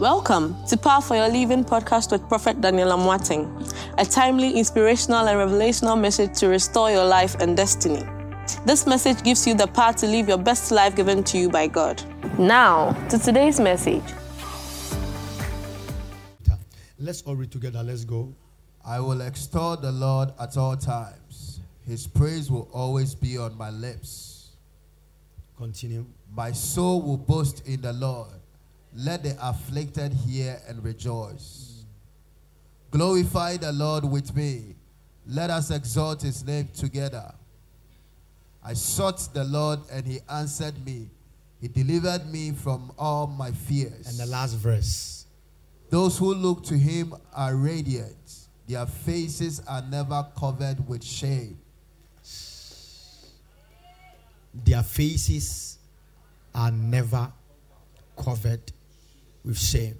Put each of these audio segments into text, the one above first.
Welcome to Power for Your Living podcast with Prophet Daniel Amoateng, a timely, inspirational, and revelational message to restore your life and destiny. This message gives you the power to live your best life given to you by God. Now, to today's message. Let's all read together. Let's go. I will extol the Lord at all times. His praise will always be on my lips. Continue. My soul will boast in the Lord. Let the afflicted hear and rejoice. Glorify the Lord with me. Let us exalt his name together. I sought the Lord and he answered me. He delivered me from all my fears. And the last verse. Those who look to him are radiant, their faces are never covered with shame. Their faces are never covered with shame.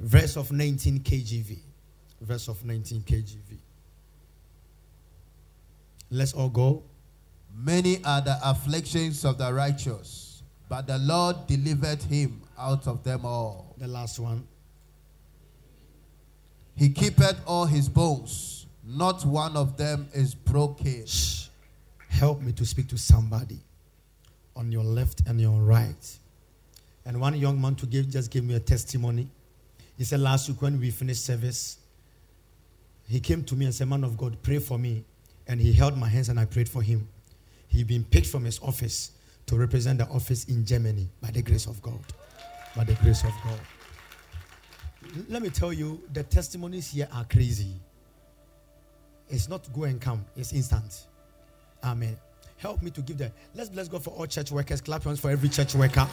Verse of 19 KJV. Verse of 19 KJV. Let's all go. Many are the afflictions of the righteous, but the Lord delivered him out of them all. The last one. He keepeth all his bones, not one of them is broken. Shh. Help me to speak to somebody on your left and your right. And one young man to give just gave me a testimony. He said last week when we finished service, he came to me and said, Man of God, pray for me. And he held my hands and I prayed for him. He'd been picked from his office to represent the office in Germany by the grace of God. By the grace of God. Let me tell you, the testimonies here are crazy. It's not go and come, it's instant. Amen. Help me to give that. Let's bless God for all church workers. Clap hands for every church worker.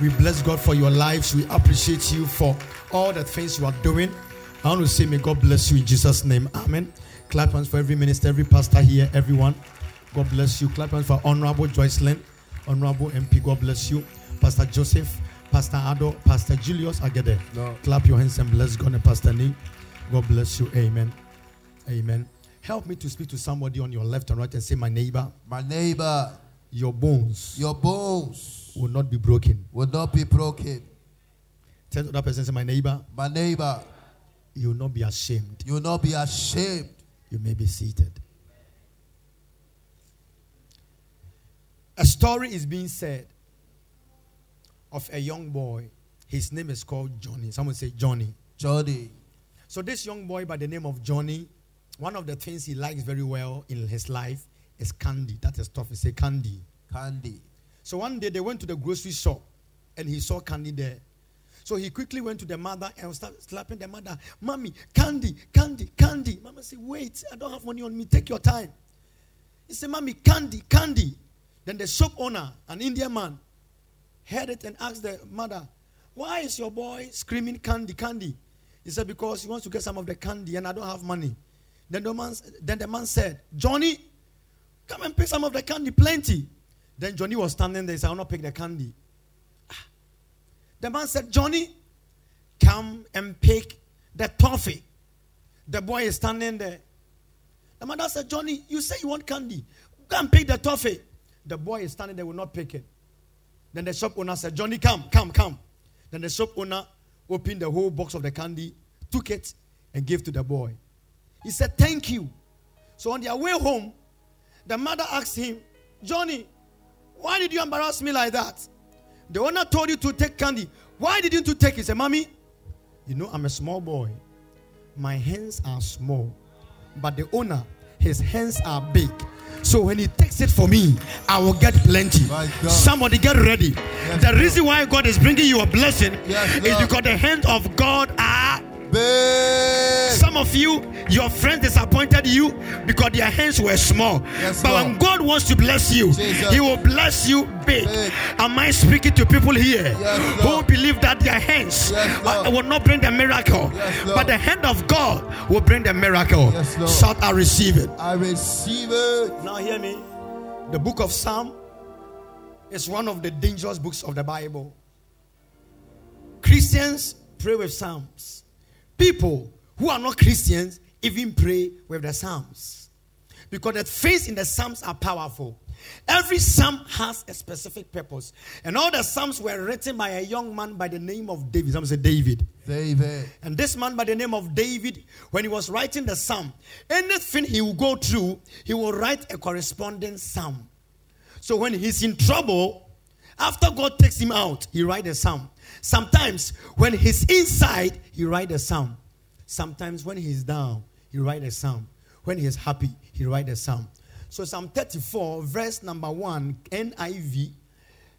We bless God for your lives. We appreciate you for all the things you are doing. I want to say, may God bless you in Jesus' name. Amen. Clap hands for every minister, every pastor here, everyone. God bless you. Clap hands for Honorable Joyce Joycelyn, Honorable MP. God bless you. Pastor Joseph, Pastor Ado, Pastor Julius Agede. No. Clap your hands and bless God and Pastor Nee. God bless you. Amen. Amen. Help me to speak to somebody on your left and right and say, My neighbor, My neighbor, your bones your bones will not be broken. will not be broken. Tell other person, say, My neighbor, My neighbor, you will not be ashamed. you will not be ashamed. You may be seated. A story is being said of a young boy. His name is called Johnny. Someone say Johnny. Johnny, So, this young boy by the name of Johnny, one of the things he likes very well in his life is candy. That is tough. He say candy. Candy. So one day they went to the grocery shop and he saw candy there. So he quickly went to the mother and started slapping the mother. Mommy, candy, candy, candy. Mama said, Wait, I don't have money on me. Take your time. He said, Mommy, candy, candy. Then the shop owner, an Indian man, heard it and asked the mother, Why is your boy screaming candy, candy? He said, Because he wants to get some of the candy and I don't have money. Then the man, then the man said, Johnny, come and pick some of the candy, plenty. Then Johnny was standing there. He said, I'll not pick the candy. Ah. The man said, Johnny, come and pick the toffee. The boy is standing there. The mother said, Johnny, you say you want candy. Go and pick the toffee. The boy is standing there, will not pick it. Then the shop owner said, Johnny, come, come, come. Then the shop owner opened the whole box of the candy, took it, and gave to the boy. He said, Thank you. So on their way home, the mother asked him, Johnny, why did you embarrass me like that? The owner told you to take candy. Why didn't you take it? He said, Mommy, you know, I'm a small boy. My hands are small. But the owner, his hands are big. So when he takes it for me, I will get plenty. Somebody get ready. Yes, the reason why God is bringing you a blessing Yes, is because the hands of God are Big. some of you, your friends disappointed you because their hands were small. Yes, but Lord. when God wants to bless you, Jesus. He will bless you big. Big. Am I speaking to people here Yes, who believe that their hands Yes, uh, will not bring the miracle, but the hand of God will bring the miracle? Yes. Shout, I receive it. I receive it. Now, hear me. The book of Psalm is one of the dangerous books of the Bible. Christians pray with Psalms. People who are not Christians even pray with the Psalms. Because the things in the Psalms are powerful. Every psalm has a specific purpose. And all the psalms were written by a young man by the name of David. Some say David. David. And this man by the name of David, when he was writing the psalm, anything he will go through, he will write a corresponding psalm. So when he's in trouble, after God takes him out, he writes a psalm. Sometimes when he's inside, he writes a psalm. Sometimes when he's down, he writes a psalm. When he's happy, he writes a psalm. So Psalm 34, verse number 1, NIV,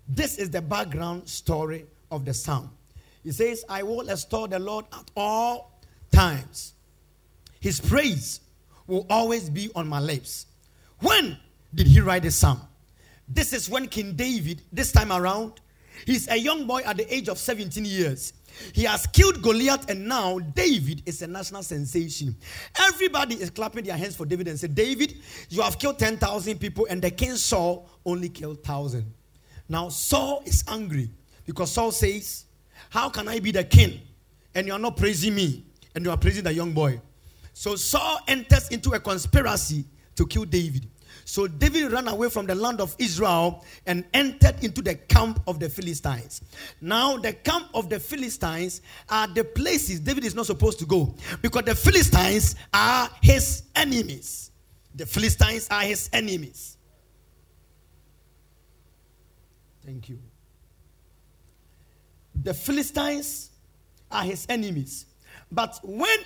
this is the background story of the psalm. He says, I will extol the Lord at all times. His praise will always be on my lips. When did he write the psalm? This is when King David, this time around, he's a young boy at the age of 17 years. He has killed Goliath, and now David is a national sensation. Everybody is clapping their hands for David and say, David, you have killed 10,000 people, and the king Saul only killed 1,000. Now Saul is angry because Saul says, How can I be the king? And you are not praising me, and you are praising the young boy. So Saul enters into a conspiracy to kill David. So David ran away from the land of Israel and entered into the camp of the Philistines. Now, the camp of the Philistines are the places David is not supposed to go because the Philistines are his enemies. The Philistines are his enemies. Thank you. The Philistines are his enemies. But when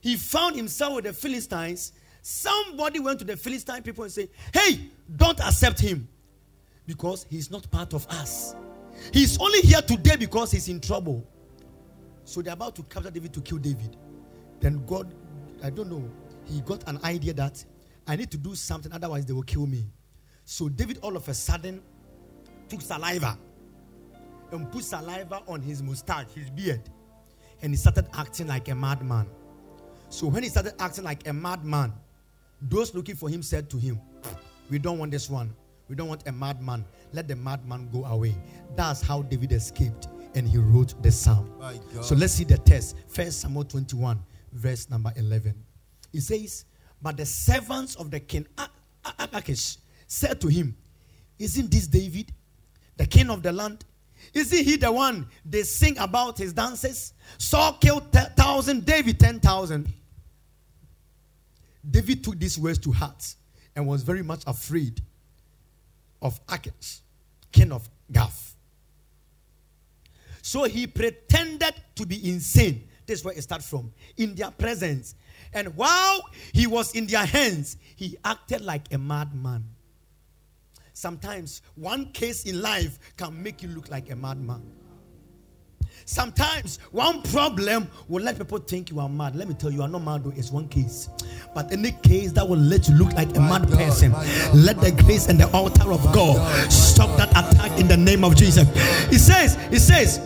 he found himself with the Philistines, Somebody went to the Philistine people and said, Hey, don't accept him because he's not part of us. He's only here today because he's in trouble. So they're about to capture David to kill David. Then God, I don't know, he got an idea that I need to do something, otherwise they will kill me. So David all of a sudden took saliva and put saliva on his mustache, his beard, and he started acting like a madman. So when he started acting like a madman, those looking for him said to him, We don't want this one. We don't want a madman. Let the madman go away. That's how David escaped and he wrote the psalm. So let's see the text. First Samuel 21, verse number 11. It says, But the servants of the king ah, ah, Achish said to him, Isn't this David, the king of the land? Isn't he the one they sing about his dances? Saul killed 1,000, David 10,000. David took these words to heart and was very much afraid of Achish, king of Gath. So he pretended to be insane. This is where it starts from. In their presence. And while he was in their hands, he acted like a madman. Sometimes one case in life can make you look like a madman. Sometimes one problem will let people think you are mad. Let me tell you, you are not mad though. It's one case. But any case that will let you look like a my mad God, person, let the grace and the altar of God, God, stop that attack in the name of Jesus. He says, He says,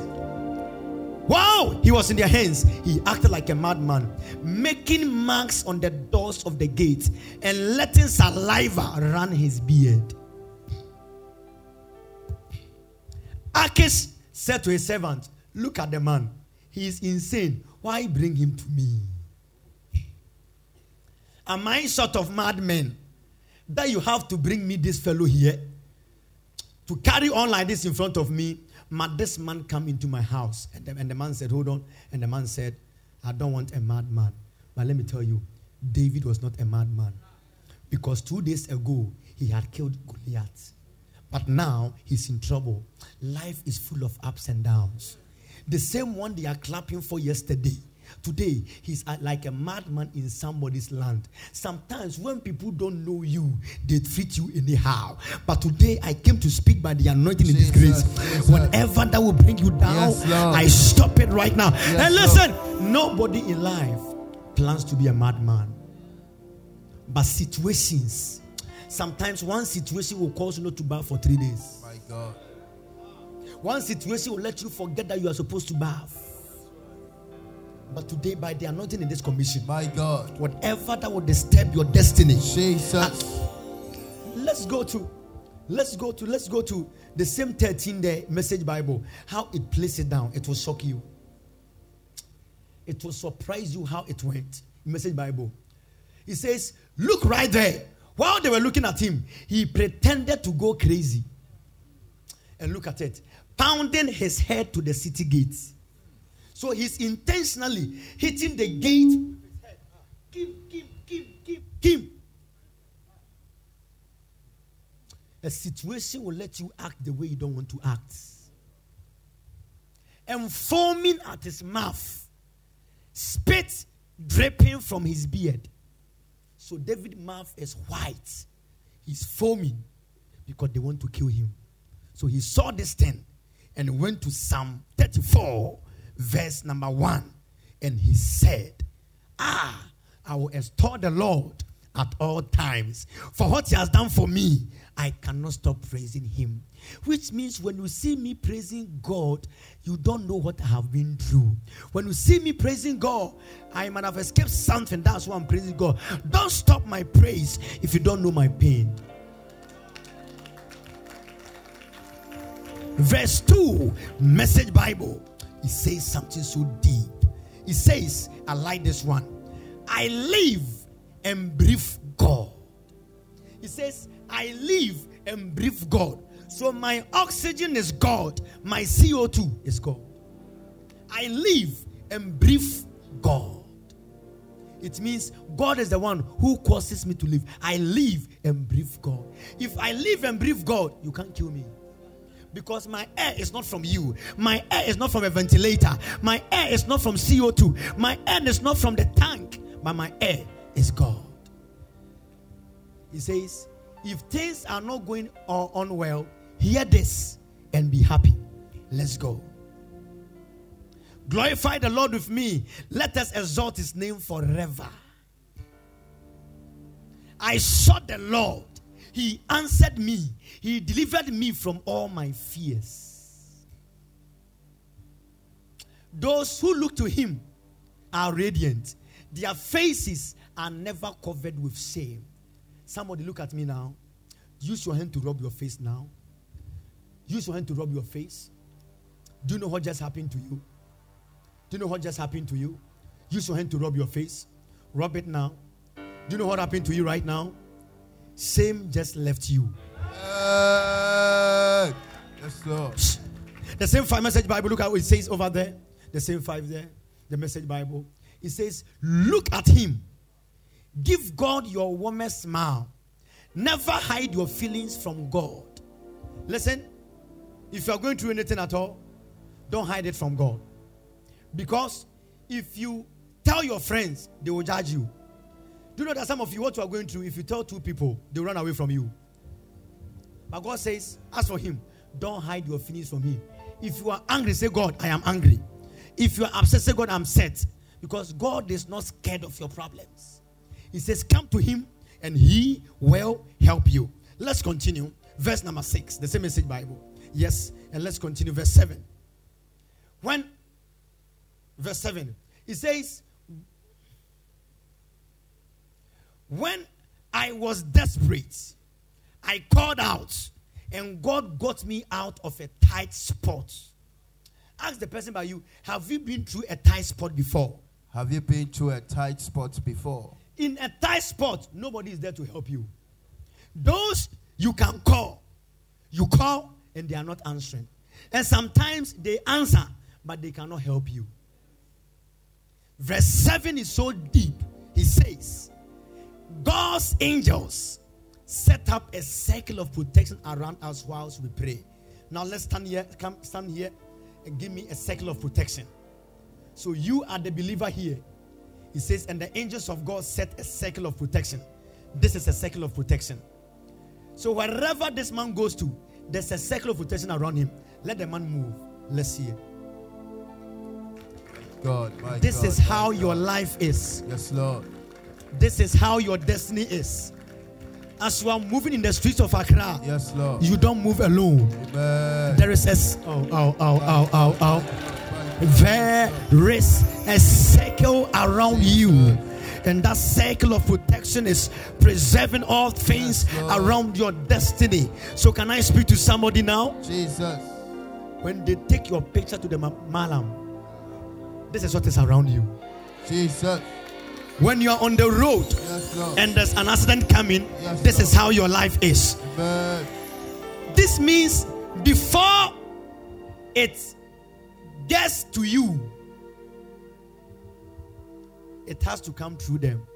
Wow, he was in their hands. He acted like a madman, making marks on the doors of the gate and letting saliva run his beard. Achish said to his servant, Look at the man. He is insane. Why bring him to me? Am I sort of madman that you have to bring me this fellow here to carry on like this in front of me? Might this man come into my house? And the, and the man said, Hold on. And the man said, I don't want a madman. But let me tell you, David was not a madman. Because two days ago, he had killed Goliath. But now he's in trouble. Life is full of ups and downs. The same one they are clapping for yesterday. Today, he's uh, like a madman in somebody's land. Sometimes, when people don't know you, they treat you anyhow. But today, I came to speak by the anointing Jesus, in this grace. Whatever that will bring you down, yes, I stop it right now. Yes, and listen, Lord. nobody in life plans to be a madman. But situations, sometimes one situation will cause you not to bath for three days. My God. One situation will let you forget that you are supposed to bath. But today, by the anointing in this commission, my God, whatever that will disturb your destiny, Jesus. Uh, let's go to, let's go to, let's go to the same 13 day message Bible. How it places it down, it will shock you. It will surprise you how it went. Message Bible. It says, Look right there. While they were looking at him, he pretended to go crazy. And look at it, pounding his head to the city gates. So he's intentionally hitting the gate. Keep, keep, keep, keep, keep. A situation will let you act the way you don't want to act. And foaming at his mouth, spit dripping from his beard. So David's mouth is white. He's foaming because they want to kill him. So he saw this thing and went to Psalm 34, verse number 1. And he said, Ah, I will extol the Lord at all times. For what he has done for me, I cannot stop praising him. Which means when you see me praising God, you don't know what I have been through. When you see me praising God, I might have escaped something. That's why I'm praising God. Don't stop my praise if you don't know my pain. Verse 2, Message Bible. It says something so deep. It says, I like this one. I live and breathe God. It says, I live and breathe God. So my oxygen is God, my CO2 is God. I live and breathe God. It means God is the one who causes me to live. I live and breathe God. If I live and breathe God, you can't kill me. Because my air is not from you. My air is not from a ventilator. My air is not from CO2. My air is not from the tank. But my air is God. He says, if things are not going on well, hear this and be happy. Let's go. Glorify the Lord with me. Let us exalt his name forever. I sought the Lord. He answered me. He delivered me from all my fears. Those who look to him are radiant. Their faces are never covered with shame. Somebody look at me now. Use your hand to rub your face now. Use your hand to rub your face. Do you know what just happened to you? Do you know what just happened to you? Use your hand to rub your face. Rub it now. Do you know what happened to you right now? Same just left you. Yes, Lord. The same five message Bible. Look at what it says over there. The same five there. The message Bible. It says, Look at him. Give God your warmest smile. Never hide your feelings from God. Listen, if you are going through anything at all, don't hide it from God. Because if you tell your friends, they will judge you. Do you know that some of you, what you are going through, if you tell two people, they run away from you. But God says, as for him, don't hide your feelings from him. If you are angry, say, God, I am angry. If you are upset, say, God, I'm upset. Because God is not scared of your problems. He says, Come to him and he will help you. Let's continue. Verse number six, the same message Bible. Yes, and let's continue. Verse seven. When, verse seven, it says, When I was desperate, I called out, and God got me out of a tight spot. Ask the person by you, have you been through a tight spot before? Have you been through a tight spot before? in a tight spot, nobody is there to help you. Those you can call, you call and they are not answering. And sometimes they answer, but they cannot help you. Verse 7 is so deep. He says, God's angels set up a circle of protection around us whilst we pray. Now let's stand here, come stand here and give me a circle of protection. So you are the believer here he says, and the angels of God set a circle of protection. This is a circle of protection. So wherever this man goes to, there's a circle of protection around him. Let the man move. Let's see it. God, this God, is how your life is. Yes, Lord. This is how your destiny is. As you are moving in the streets of Accra, yes, Lord. you don't move alone. Amen. There is a oh oh oh oh oh oh. There is a circle around you. And that circle of protection is preserving all things yes, around your destiny. So, can I speak to somebody now? Jesus. When they take your picture to the malam, this is what is around you. Jesus. When you are on the road Yes, and there's an accident coming, Yes, this Lord. is how your life is. Amen. This means before it gets to you, it has to come through them.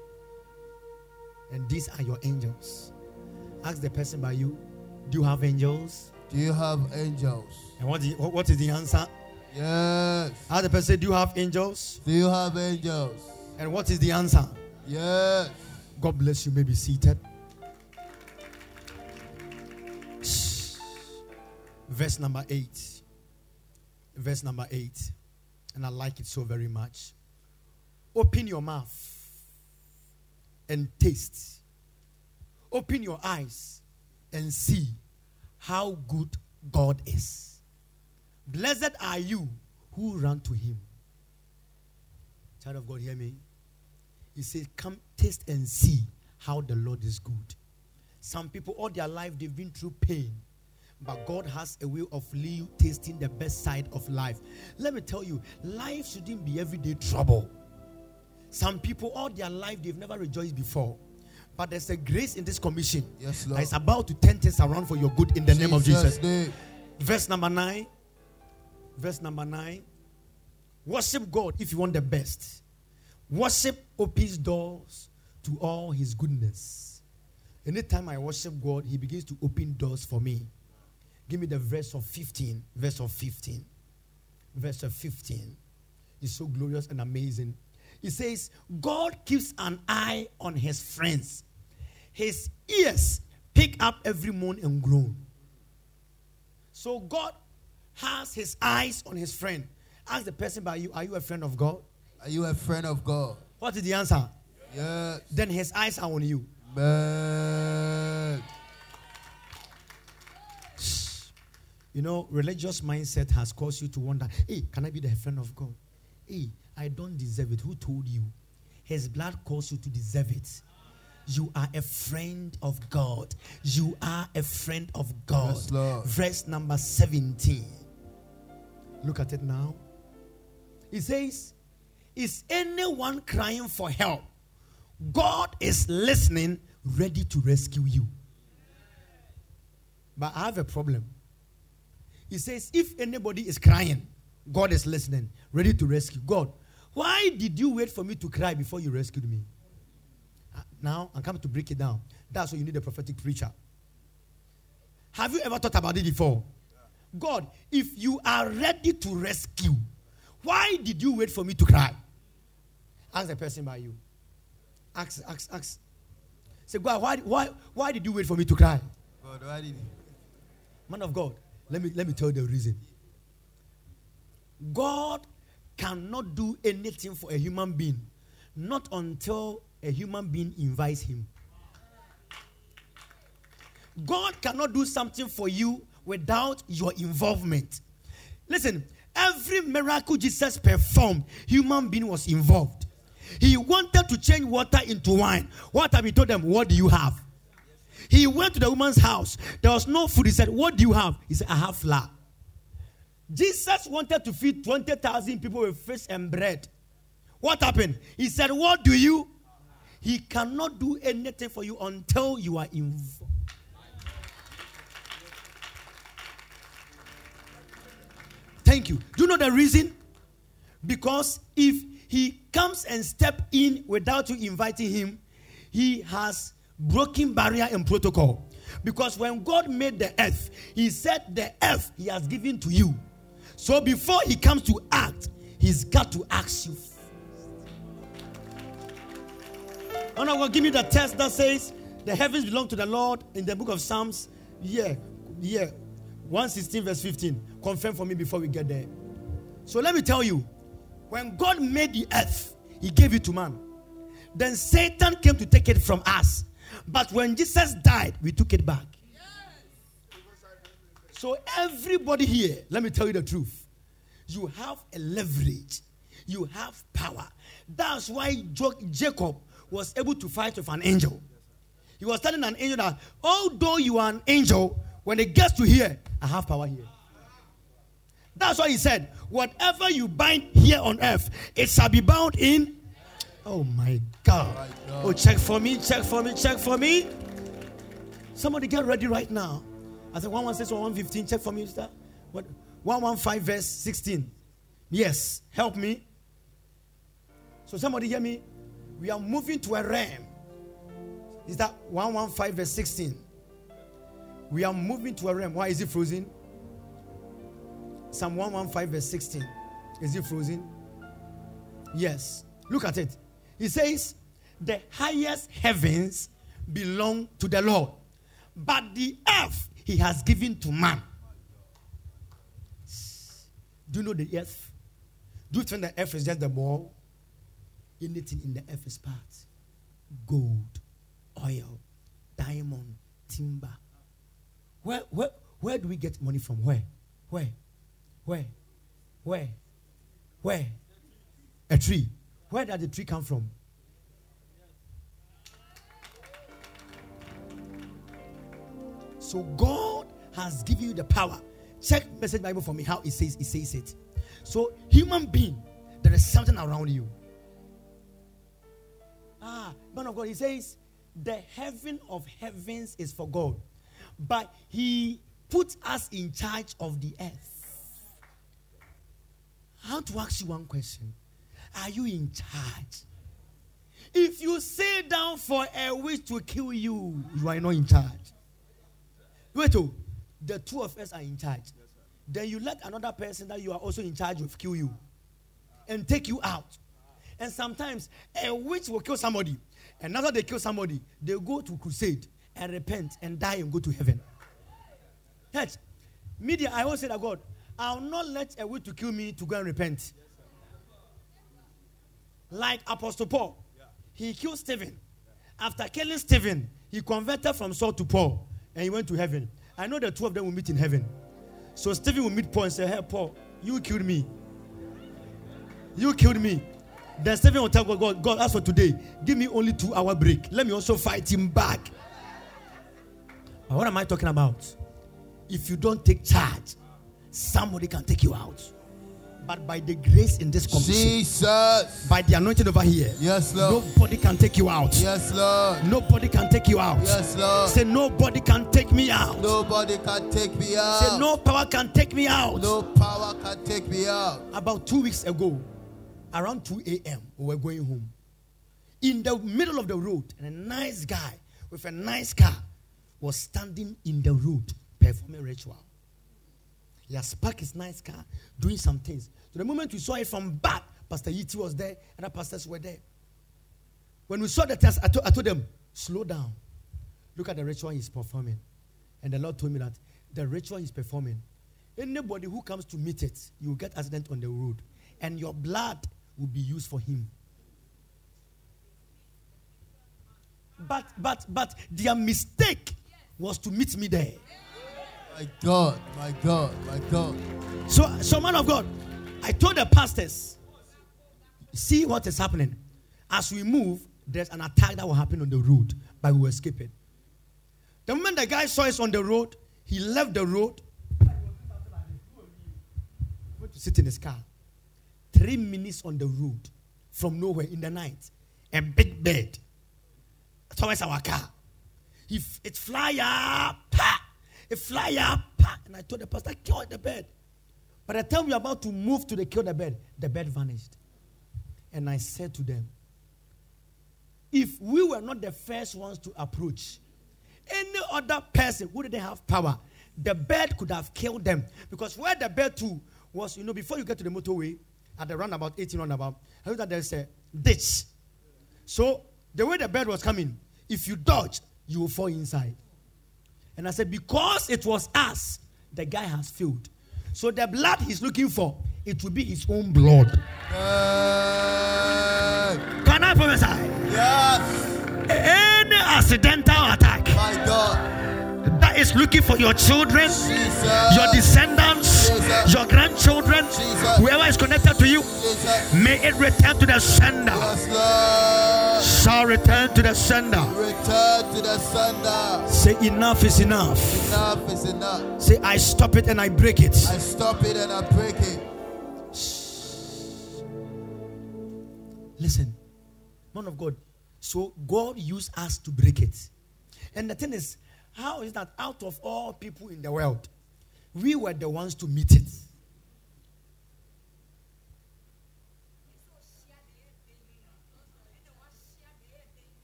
And these are your angels. Ask the person by you, do you have angels? Do you have angels? And what, the, what is the answer? Yes. Ask the person, do you have angels? Do you have angels? And what is the answer? Yes. God bless you. May be seated. Verse number eight. Verse number eight. And I like it so very much. Open your mouth and taste. Open your eyes and see how good God is. Blessed are you who run to him. Child of God, hear me. He said, Come taste and see how the Lord is good. Some people, all their life, they've been through pain. But God has a way of you tasting the best side of life. Let me tell you, life shouldn't be everyday trouble. Some people, all their life, they've never rejoiced before. But there's a grace in this commission Yes, Lord. is about to turn things around for your good in the name of Jesus. Verse number nine. Verse number nine. Worship God if you want the best. Worship opens doors to all his goodness. Anytime I worship God, he begins to open doors for me. Give me the verse of 15. Verse of 15. Verse of 15. It's so glorious and amazing. He says, God keeps an eye on his friends. His ears pick up every moan and groan. So God has his eyes on his friend. Ask the person by you, are you a friend of God? Are you a friend of God? What is the answer? Yes. Then his eyes are on you. Amen. You know, religious mindset has caused you to wonder, hey, can I be the friend of God? Hey, I don't deserve it. Who told you? His blood caused you to deserve it. You are a friend of God. You are a friend of God. Yes. Verse number 17. Look at it now. It says, Is anyone crying for help? God is listening, ready to rescue you. But I have a problem. He says, If anybody is crying, God is listening, ready to rescue. God, why did you wait for me to cry before you rescued me? Uh, Now, I'm coming to break it down. That's why you need a prophetic preacher. Have you ever thought about it before? God, if you are ready to rescue, why did you wait for me to cry? Ask the person by you. Ask, ask, ask. Say, God, why, why, why did you wait for me to cry? God, why did you? Man of God, let me let me tell you the reason. God cannot do anything for a human being, not until a human being invites him. God cannot do something for you without your involvement. Listen, every miracle Jesus performed, human being was involved. He wanted to change water into wine. What have he told them? What do you have? He went to the woman's house. There was no food. He said, What do you have? He said, I have flour. Jesus wanted to feed 20,000 people with fish and bread. What happened? He said, What do you? He cannot do anything for you until you are involved. Thank you. Do you know the reason? Because if he comes and step in without you inviting him, he has broken barrier and protocol. Because when God made the earth, he said the earth he has given to you. So before he comes to act, he's got to ask you. Oh no, well, give me the text that says the heavens belong to the Lord in the book of Psalms. Yeah, yeah. 116 verse 15. Confirm for me before we get there. So let me tell you, when God made the earth, he gave it to man. Then Satan came to take it from us. But when Jesus died, we took it back. So everybody here, let me tell you the truth. You have a leverage. You have power. That's why Jacob was able to fight with an angel. He was telling an angel that although you are an angel, when it gets to here, I have power here. That's why he said, whatever you bind here on earth, it shall be bound in. Oh my God. Oh, check for me, check for me, check for me. Somebody get ready right now. I said 116 or 115. Check for me, sister. What? 115 verse 16. Yes, help me. So somebody hear me. We are moving to a realm. Is that 115 verse 16? We are moving to a realm. Why is it frozen? Psalm 115 verse 16. Is it frozen? Yes. Look at it. He says, The highest heavens belong to the Lord, but the earth he has given to man. Do you know the earth? Do you think the earth is just the ball? Anything in the earth is part. Gold, oil, diamond, timber. Where, where, where do we get money from? Where? Where? Where? Where? Where? A tree. Where did the tree come from? So God has given you the power. Check message Bible for me how it says it says it. So human being, there is something around you. Ah, man of God, he says the heaven of heavens is for God, but he put us in charge of the earth. I want to ask you one question. Are you in charge? If you sit down for a witch to kill you, you are not in charge. Wait, oh, the two of us are in charge. Then you let another person that you are also in charge of kill you and take you out. And sometimes a witch will kill somebody. And after they kill somebody, they go to crusade and repent and die and go to heaven. Church, media, I always say that God, I'll not let a witch to kill me to go and repent. Like Apostle Paul, he killed Stephen. After killing Stephen, he converted from Saul to Paul and he went to heaven. I know the two of them will meet in heaven. So Stephen will meet Paul and say, Hey, Paul, you killed me. You killed me. Then Stephen will tell God, God, God, as for today, give me only two hour break. Let me also fight him back. But what am I talking about? If you don't take charge, somebody can take you out. But by the grace in this competition, Jesus. by the anointing over here, Yes, Lord. nobody can take you out. Yes, Lord. Nobody can take you out. Yes, Lord. Say, nobody can take me out. Nobody can take me out. Say, no power can take me out. No power can take me out. About two weeks ago, around 2 a.m., we were going home. In the middle of the road, and a nice guy with a nice car was standing in the road performing ritual. He has parked his nice car, doing some things. So the moment we saw it from back, Pastor Yiti was there, and other pastors were there. When we saw the test, I told, I told them, slow down. Look at the ritual he's performing. And the Lord told me that the ritual he's performing, anybody who comes to meet it, you will get accident on the road. And your blood will be used for him. But but but their mistake was to meet me there. My God, my God, my God. So, so man of God, I told the pastors, see what is happening. As we move, there's an attack that will happen on the road, but we will escape it. The moment the guy saw us on the road, he left the road, went to sit in his car. Three minutes on the road from nowhere in the night, a big bed towards our car. He, it fly up, it fly up, and I told the pastor, kill the bed. By the time we were about to move to the kill the bed, the bed vanished. And I said to them, if we were not the first ones to approach, any other person who didn't have power, the bed could have killed them. Because where the bed to was, you know, before you get to the motorway, at the roundabout, 18 roundabout, I know that there's a ditch. So the way the bed was coming, if you dodge, you will fall inside. And I said, because it was us, the guy has failed. So the blood he's looking for, it will be his own blood. Hey. Can I prophesy? Yes. Any accidental attack My God. that is looking for your children, Jesus. your descendants, Jesus. your grandchildren, Jesus. whoever is connected to you, may it return to the sender. Yes. Shall return to the sender. Return to the sender. Say enough is enough. Enough is enough. Say I stop it and I break it. I stop it and I break it. Listen, Man of God. So God used us to break it. And the thing is, how is that out of all people in the world, we were the ones to meet it?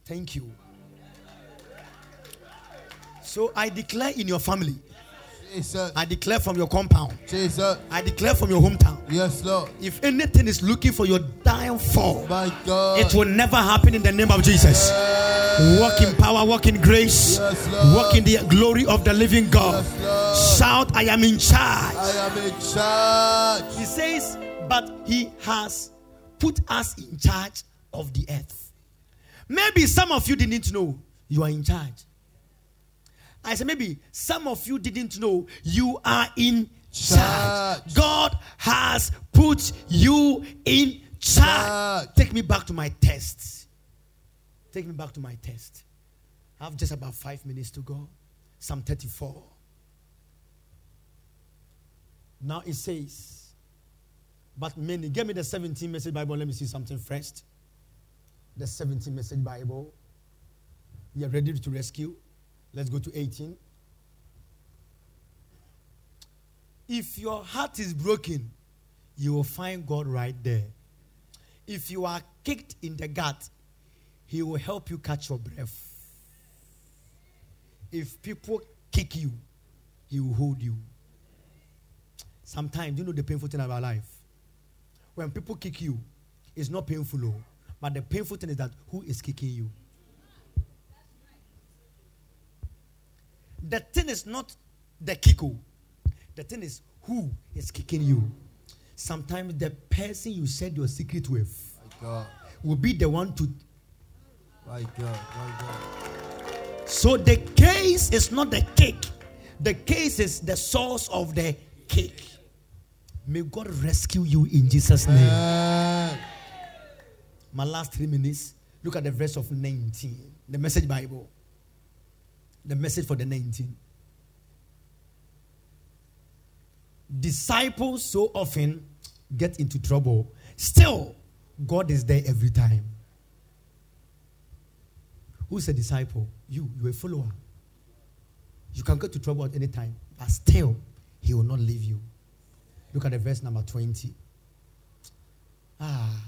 Thank you. So I declare in your family, Jesus. I declare from your compound, Jesus. I declare from your hometown. Yes, Lord. If anything is looking for your downfall, My God. it will never happen in the name of Jesus. Walk in power, walk in grace, Yes, Lord. walk in the glory of the living God. Yes, Lord. Shout, I am in charge. I am in charge. He says, but he has put us in charge of the earth. Maybe some of you didn't know you are in charge. I said, maybe some of you didn't know you are in charge. Charge. God has put you in charge. Charge. Take me back to my test. Take me back to my test. I have just about five minutes to go. Psalm 34. Now it says, but many, give me the 17 message Bible. Let me see something first. The 17 message Bible. You're ready to rescue. Let's go to 18. If your heart is broken, you will find God right there. If you are kicked in the gut, He will help you catch your breath. If people kick you, He will hold you. Sometimes, you know the painful thing about life? When people kick you, it's not painful, oh, but the painful thing is that who is kicking you? The thing is not the kick, oh. the thing is who is kicking you. Sometimes the person you said your secret with will be the one to. My God. My God. So the case is not the cake, the case is the source of the cake. May God rescue you in Jesus' name. Amen. My last three minutes. Look at the verse of 19. The message Bible. The message for the 19. Disciples so often get into trouble. Still, God is there every time. Who's a disciple? You. You're a follower. You can get to trouble at any time, but still, He will not leave you. Look at the verse number 20. Ah,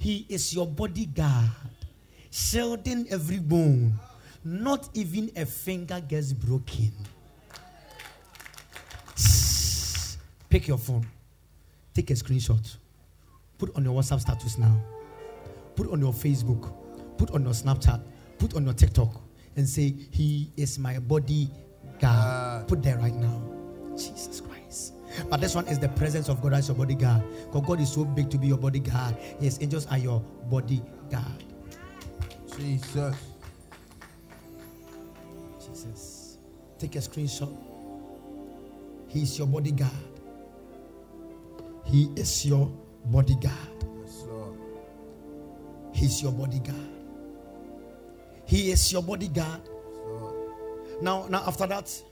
he is your bodyguard, shielding every bone. Not even a finger gets broken. Pick your phone, take a screenshot, put on your WhatsApp status now, put on your Facebook, put on your Snapchat, put on your TikTok, and say, He is my bodyguard. God. Put there right now. Jesus Christ. But this one is the presence of God as your bodyguard. Because God is so big to be your bodyguard. Yes, angels are your bodyguard. Jesus. Jesus. Take a screenshot. He's your bodyguard. He is your bodyguard. Yes, Lord. He's your bodyguard. He is your bodyguard. Yes. Now, now after that,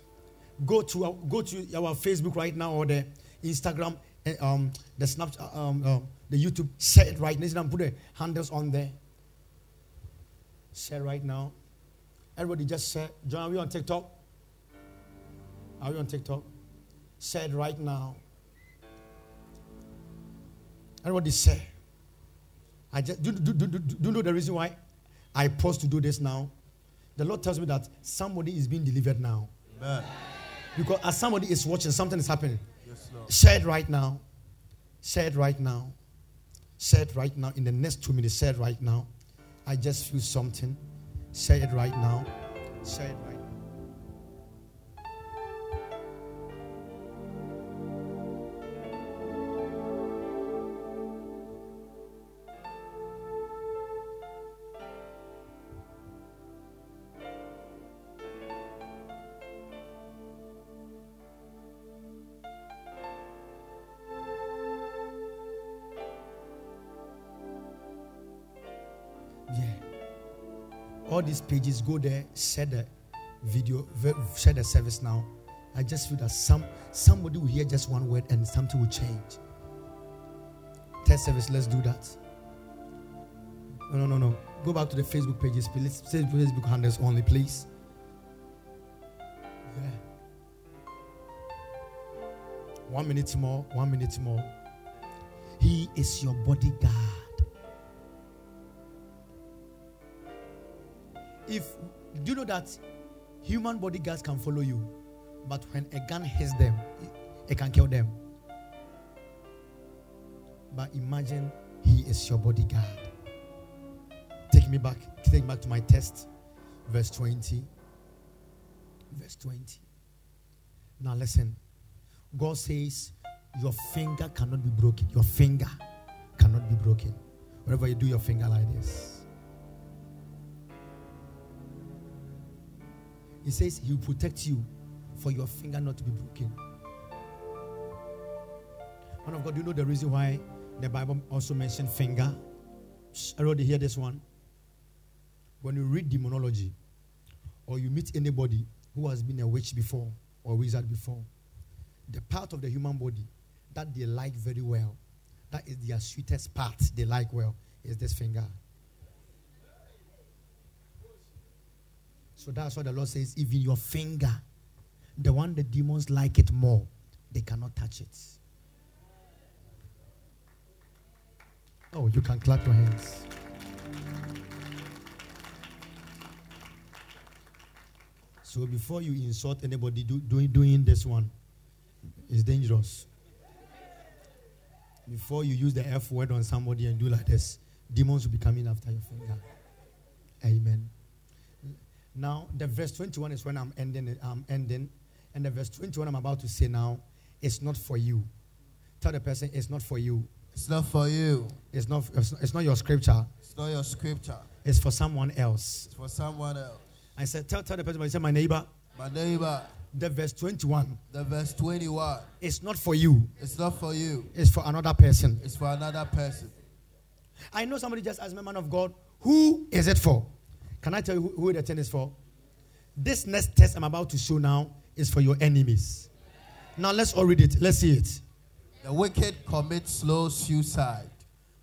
go to our, go to our Facebook right now or the Instagram, eh, um, the Snap, um, um, the YouTube. Share it right now. Put the handles on there. Share right now. Everybody just share. John, are we on TikTok? Are we on TikTok? Share it right now. Everybody share. I just do, do, do, do, do you know the reason why I pause to do this now? The Lord tells me that somebody is being delivered now. Amen. Because as somebody is watching, something is happening. Yes, Lord. Share it right now. Share it right now. Share it right now. In the next two minutes, share it right now. I just feel something. Share it right now. Share it right now. These pages go there, share the video, share the service now. I just feel that some somebody will hear just one word and something will change. Test service, let's do that. No, no, no, no. Go back to the Facebook pages, please. Facebook handles only, please. Yeah. One minute more. One minute more. He is your bodyguard. If do you know that human bodyguards can follow you, but when a gun hits them, it, it can kill them. But imagine he is your bodyguard. Take me back, take me back to my test, verse 20. Verse 20. Now listen. God says, Your finger cannot be broken. Your finger cannot be broken. Whenever you do your finger like this. He says he will protect you for your finger not to be broken. Man of God, do you know the reason why the Bible also mentioned finger? I already hear this one. When you read demonology or you meet anybody who has been a witch before or wizard before, the part of the human body that they like very well, that is their sweetest part they like well, is this finger. So that's what the Lord says. Even your finger, the one the demons like it more, they cannot touch it. Oh, you can clap your hands. So before you insult anybody do, doing, doing this one, it's dangerous. Before you use the F word on somebody and do like this, demons will be coming after your finger. Amen. Now, the verse 21 is when I'm ending it. I'm ending. And the verse 21 I'm about to say now, it's not for you. Tell the person it's not for you. It's not for you. It's not it's not your scripture. It's not your scripture. It's for someone else. It's for someone else. I said, tell, tell the person, I said, my neighbor. My neighbor. The verse 21. The verse 21. It's not for you. It's not for you. It's for another person. It's for another person. I know somebody just asked me, man of God, who is it for? Can I tell you who, who the ten is for? This next test I'm about to show now is for your enemies. Now let's all read it. Let's see it. The wicked commit slow suicide.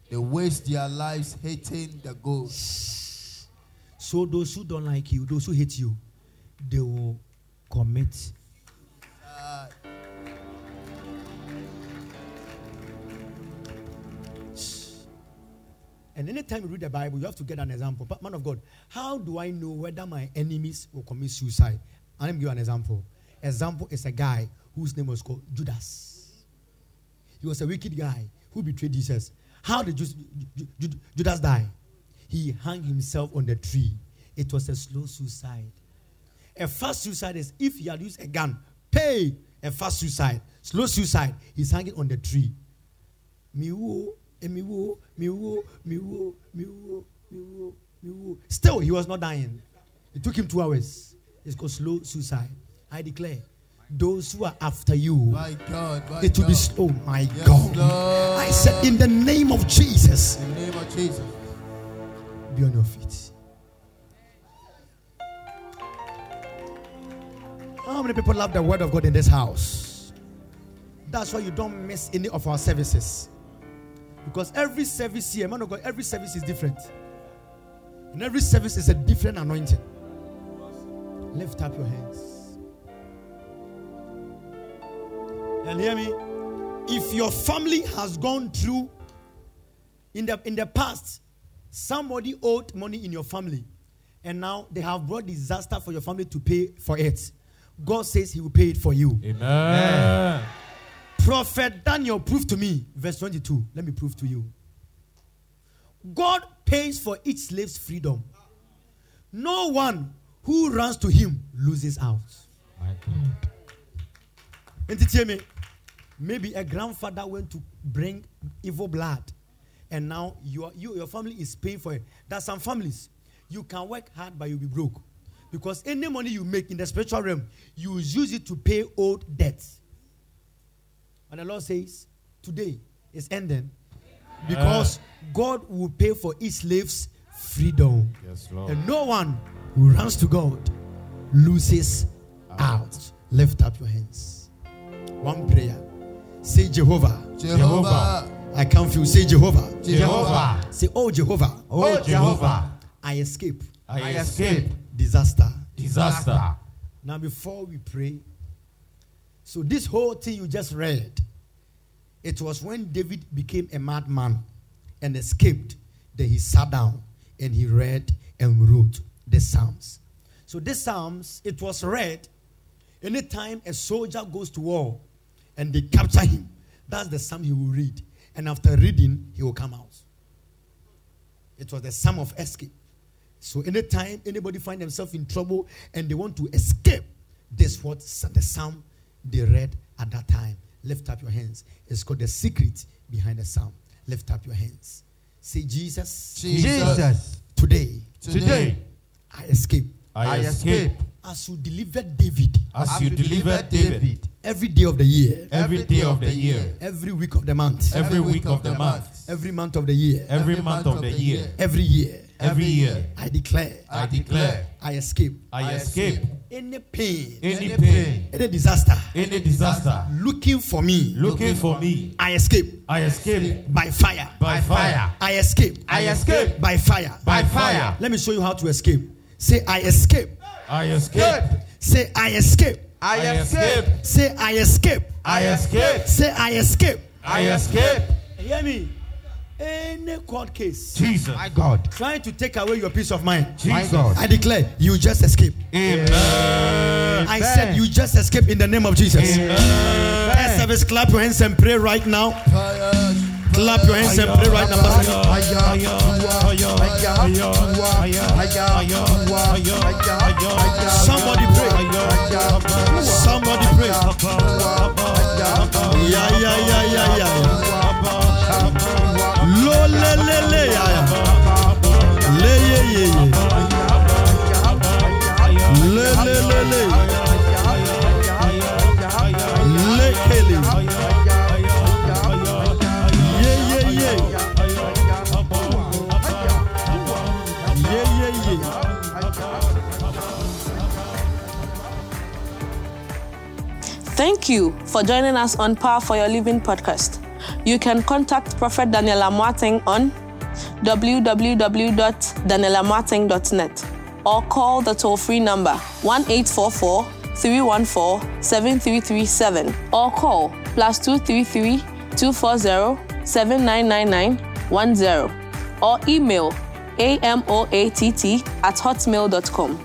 They waste their lives hating the good. So those who don't like you, those who hate you, they will commit. And anytime you read the Bible, you have to get an example. But man of God, how do I know whether my enemies will commit suicide? I'll give you an example. Example is a guy whose name was called Judas. He was a wicked guy who betrayed Jesus. How did Judas die? He hung himself on the tree. It was a slow suicide. A fast suicide is if he had used a gun. Pay a fast suicide. Slow suicide, he's hanging on the tree. Miwo, miwo, miwo, miwo, miwo, miwo, miwo. Still, he was not dying. It took him two hours. It's called slow suicide. I declare, those who are after you, my God, my it will God. be slow. My yes, God. Lord. I said, in the name of Jesus. In the name of Jesus. Be on your feet. How many people love the word of God in this house? That's why you don't miss any of our services. Because every service here, man of God, every service is different. And every service is a different anointing. Lift up your hands. And hear me. If your family has gone through in the in the past, somebody owed money in your family, and now they have brought disaster for your family to pay for it. God says He will pay it for you. Amen. Prophet Daniel, prove to me, verse 22. Let me prove to you. God pays for each slave's freedom. No one who runs to Him loses out. And maybe a grandfather went to bring evil blood, and now you, you your family is paying for it. There's some families you can work hard, but you'll be broke. Because any money you make in the spiritual realm, you use it to pay old debts. And the Lord says, today is ending because God will pay for each slave's freedom. Yes, Lord. And no one who runs to God loses out. out. Lift up your hands. One prayer. Say Jehovah. Jehovah. I can't feel. Say Jehovah. Jehovah. Say, Oh Jehovah. Oh, oh Jehovah. I escape I escape disaster. disaster. Now, before we pray, so this whole thing you just read, it was when David became a madman and escaped. Then he sat down and he read and wrote the Psalms. So, this Psalms, it was read anytime a soldier goes to war and they capture him. That's the Psalm he will read. And after reading, he will come out. It was the Psalm of escape. So anytime anybody find themselves in trouble and they want to escape, this what the psalm they read at that time. Lift up your hands. It's called the secret behind the psalm. Lift up your hands. Say, Jesus, Jesus, today today I escape. I escape As you delivered David as you delivered David every day of the year, every day of the year, every week of the month, every week of the month, every month of the year, every month of the year, every year. Every year. I declare I declare I escape I escape any pain, any pain, any disaster any disaster looking for me. looking for me. I escape I escape by fire. by fire. I escape I escape by fire. by fire. Let me show you how to escape. Say, I escape. I escape. Say, I escape. I escape. Say, I escape. I escape. Say, I escape. I escape. Hear me. Any court case Jesus. My God. trying to take away your peace of mind, Jesus. I declare you just escape. Amen. I said you just escape in the name of Jesus. First service, clap your hands and pray right now. Clap your hands and pray right now. Pastor. Somebody pray. Somebody pray. Yeah, yeah, yeah, yeah, yeah. Thank you for joining us on Power for Your Living podcast. You can contact Prophet Daniel Amoateng on www.danielamoateng.net or call the toll free number 1 314 7337 or call plus 233 240 7999 or email amoatt at hotmail.com.